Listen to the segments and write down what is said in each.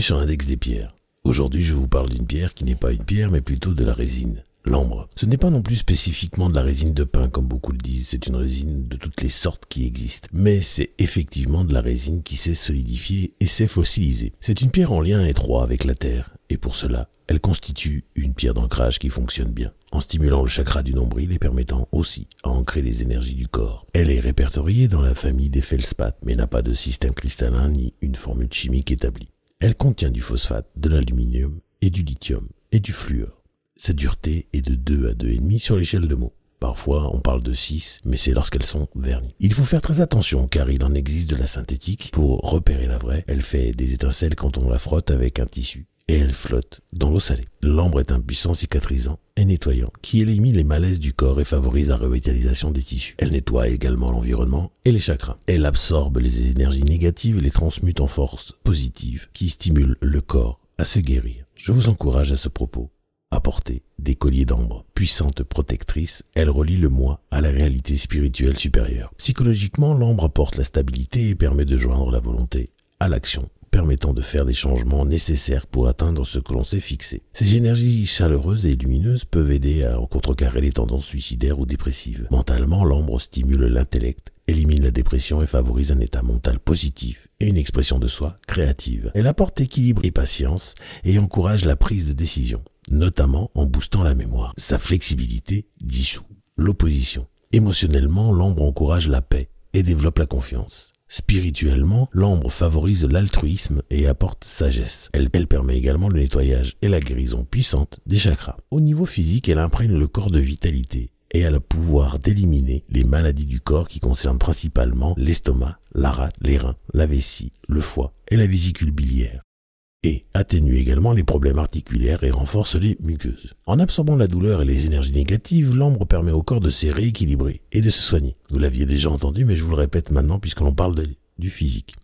Sur l'Index des pierres. Aujourd'hui, je vous parle d'une pierre qui n'est pas une pierre, mais plutôt de la résine. L'ambre. Ce n'est pas non plus spécifiquement de la résine de pin, comme beaucoup le disent, c'est une résine de toutes les sortes qui existent. Mais c'est effectivement de la résine qui s'est solidifiée et s'est fossilisée. C'est une pierre en lien étroit avec la terre, et pour cela, elle constitue une pierre d'ancrage qui fonctionne bien, en stimulant le chakra du nombril et permettant aussi à ancrer les énergies du corps. Elle est répertoriée dans la famille des feldspaths, mais n'a pas de système cristallin ni une formule chimique établie. Elle contient du phosphate, de l'aluminium et du lithium et du fluor. Sa dureté est de 2 à 2,5 sur l'échelle de mots. Parfois, on parle de 6, mais c'est lorsqu'elles sont vernies. Il faut faire très attention car il en existe de la synthétique. Pour repérer la vraie, elle fait des étincelles quand on la frotte avec un tissu et elle flotte dans l'eau salée. L'ambre est un puissant cicatrisant et nettoyant qui élimine les malaises du corps et favorise la revitalisation des tissus. Elle nettoie également l'environnement et les chakras. Elle absorbe les énergies négatives et les transmute en forces positives qui stimulent le corps à se guérir. Je vous encourage à ce propos apporter des colliers d'ambre. Puissante protectrice, elle relie le moi à la réalité spirituelle supérieure. Psychologiquement, l'ambre apporte la stabilité et permet de joindre la volonté à l'action permettant de faire des changements nécessaires pour atteindre ce que l'on s'est fixé. Ces énergies chaleureuses et lumineuses peuvent aider à contrecarrer les tendances suicidaires ou dépressives. Mentalement, l'ambre stimule l'intellect, élimine la dépression et favorise un état mental positif et une expression de soi créative. Elle apporte équilibre et patience et encourage la prise de décision notamment en boostant la mémoire. Sa flexibilité dissout l'opposition. Émotionnellement, l'ambre encourage la paix et développe la confiance. Spirituellement, l'ambre favorise l'altruisme et apporte sagesse. Elle, permet également le nettoyage et la guérison puissante des chakras. Au niveau physique, elle imprègne le corps de vitalité et a le pouvoir d'éliminer les maladies du corps qui concernent principalement l'estomac, la rate, les reins, la vessie, le foie et la vésicule biliaire et atténue également les problèmes articulaires et renforce les muqueuses. En absorbant la douleur et les énergies négatives, l'ambre permet au corps de se rééquilibrer et de se soigner. Vous l'aviez déjà entendu, mais je vous le répète maintenant puisque l'on parle du physique.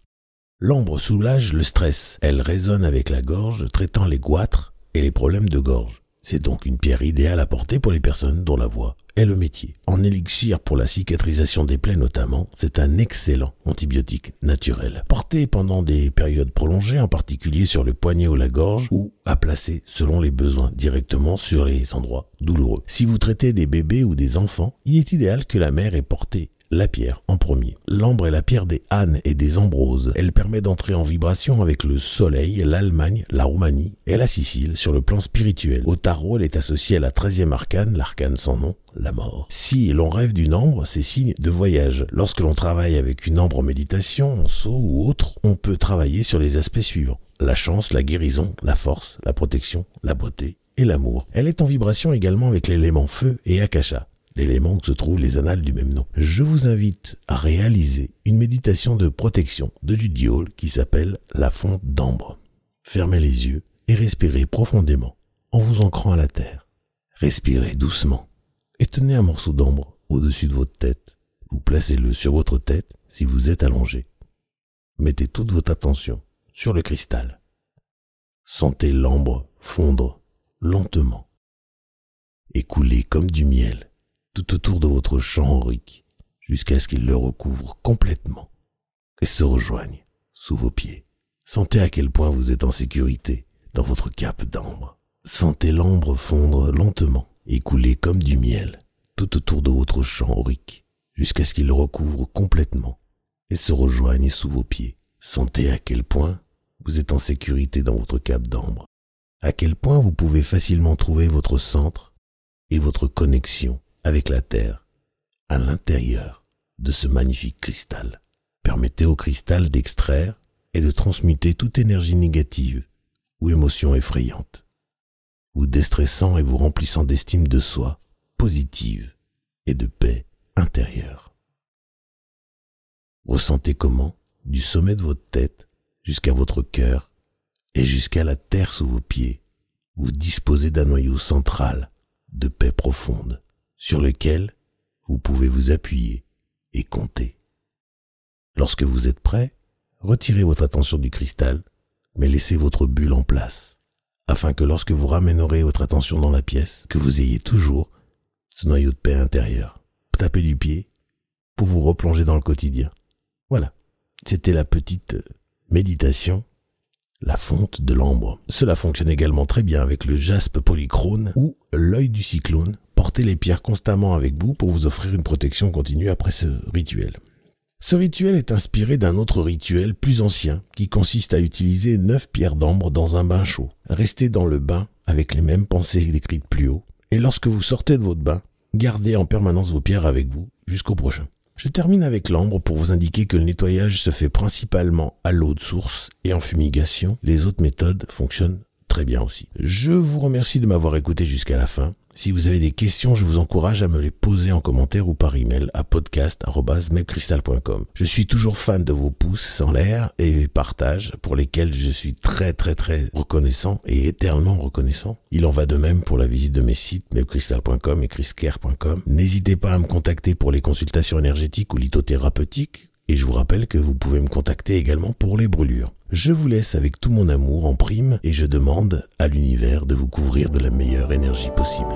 L'ambre soulage le stress. Elle résonne avec la gorge, traitant les goitres et les problèmes de gorge. C'est donc une pierre idéale à porter pour les personnes dont la voix est le métier. En élixir pour la cicatrisation des plaies notamment, c'est un excellent antibiotique naturel. Porté pendant des périodes prolongées, en particulier sur le poignet ou la gorge, ou à placer selon les besoins directement sur les endroits douloureux. Si vous traitez des bébés ou des enfants, il est idéal que la mère ait porté la pierre en premier. L'ambre est la pierre des ânes et des ambroses. Elle permet d'entrer en vibration avec le soleil, l'Allemagne, la Roumanie et la Sicile sur le plan spirituel. Au tarot, elle est associée à la treizième arcane, l'arcane sans nom, la mort. Si l'on rêve d'une ambre, c'est signe de voyage. Lorsque l'on travaille avec une ambre en méditation, en saut ou autre, on peut travailler sur les aspects suivants. La chance, la guérison, la force, la protection, la beauté et l'amour. Elle est en vibration également avec l'élément feu et akasha l'élément où se trouvent les annales du même nom. Je vous invite à réaliser une méditation de protection de Judiol qui s'appelle la fonte d'ambre. Fermez les yeux et respirez profondément en vous ancrant à la terre. Respirez doucement et tenez un morceau d'ambre au-dessus de votre tête. Vous placez-le sur votre tête si vous êtes allongé. Mettez toute votre attention sur le cristal. Sentez l'ambre fondre lentement et couler comme du miel tout autour de votre champ aurique, jusqu'à ce qu'il le recouvre complètement et se rejoigne sous vos pieds. Sentez à quel point vous êtes en sécurité dans votre cape d'ambre. Sentez l'ambre fondre lentement et couler comme du miel tout autour de votre champ aurique, jusqu'à ce qu'il le recouvre complètement et se rejoigne sous vos pieds. Sentez à quel point vous êtes en sécurité dans votre cape d'ambre, à quel point vous pouvez facilement trouver votre centre et votre connexion avec la Terre à l'intérieur de ce magnifique cristal. Permettez au cristal d'extraire et de transmuter toute énergie négative ou émotion effrayante, vous déstressant et vous remplissant d'estime de soi positive et de paix intérieure. Ressentez comment, du sommet de votre tête jusqu'à votre cœur et jusqu'à la terre sous vos pieds, vous disposez d'un noyau central de paix profonde sur lequel vous pouvez vous appuyer et compter. Lorsque vous êtes prêt, retirez votre attention du cristal, mais laissez votre bulle en place, afin que lorsque vous ramènerez votre attention dans la pièce, que vous ayez toujours ce noyau de paix intérieur. Tapez du pied pour vous replonger dans le quotidien. Voilà, c'était la petite méditation, la fonte de l'ambre. Cela fonctionne également très bien avec le jaspe polychrome ou l'œil du cyclone. Les pierres constamment avec vous pour vous offrir une protection continue après ce rituel. Ce rituel est inspiré d'un autre rituel plus ancien qui consiste à utiliser neuf pierres d'ambre dans un bain chaud. Restez dans le bain avec les mêmes pensées décrites plus haut et lorsque vous sortez de votre bain, gardez en permanence vos pierres avec vous jusqu'au prochain. Je termine avec l'ambre pour vous indiquer que le nettoyage se fait principalement à l'eau de source et en fumigation. Les autres méthodes fonctionnent très bien aussi. Je vous remercie de m'avoir écouté jusqu'à la fin. Si vous avez des questions, je vous encourage à me les poser en commentaire ou par email à podcast.melcrystal.com. Je suis toujours fan de vos pouces en l'air et partages pour lesquels je suis très très très reconnaissant et éternellement reconnaissant. Il en va de même pour la visite de mes sites melcrystal.com et chriscare.com. N'hésitez pas à me contacter pour les consultations énergétiques ou lithothérapeutiques et je vous rappelle que vous pouvez me contacter également pour les brûlures. Je vous laisse avec tout mon amour en prime et je demande à l'univers de vous couvrir de la meilleure énergie possible.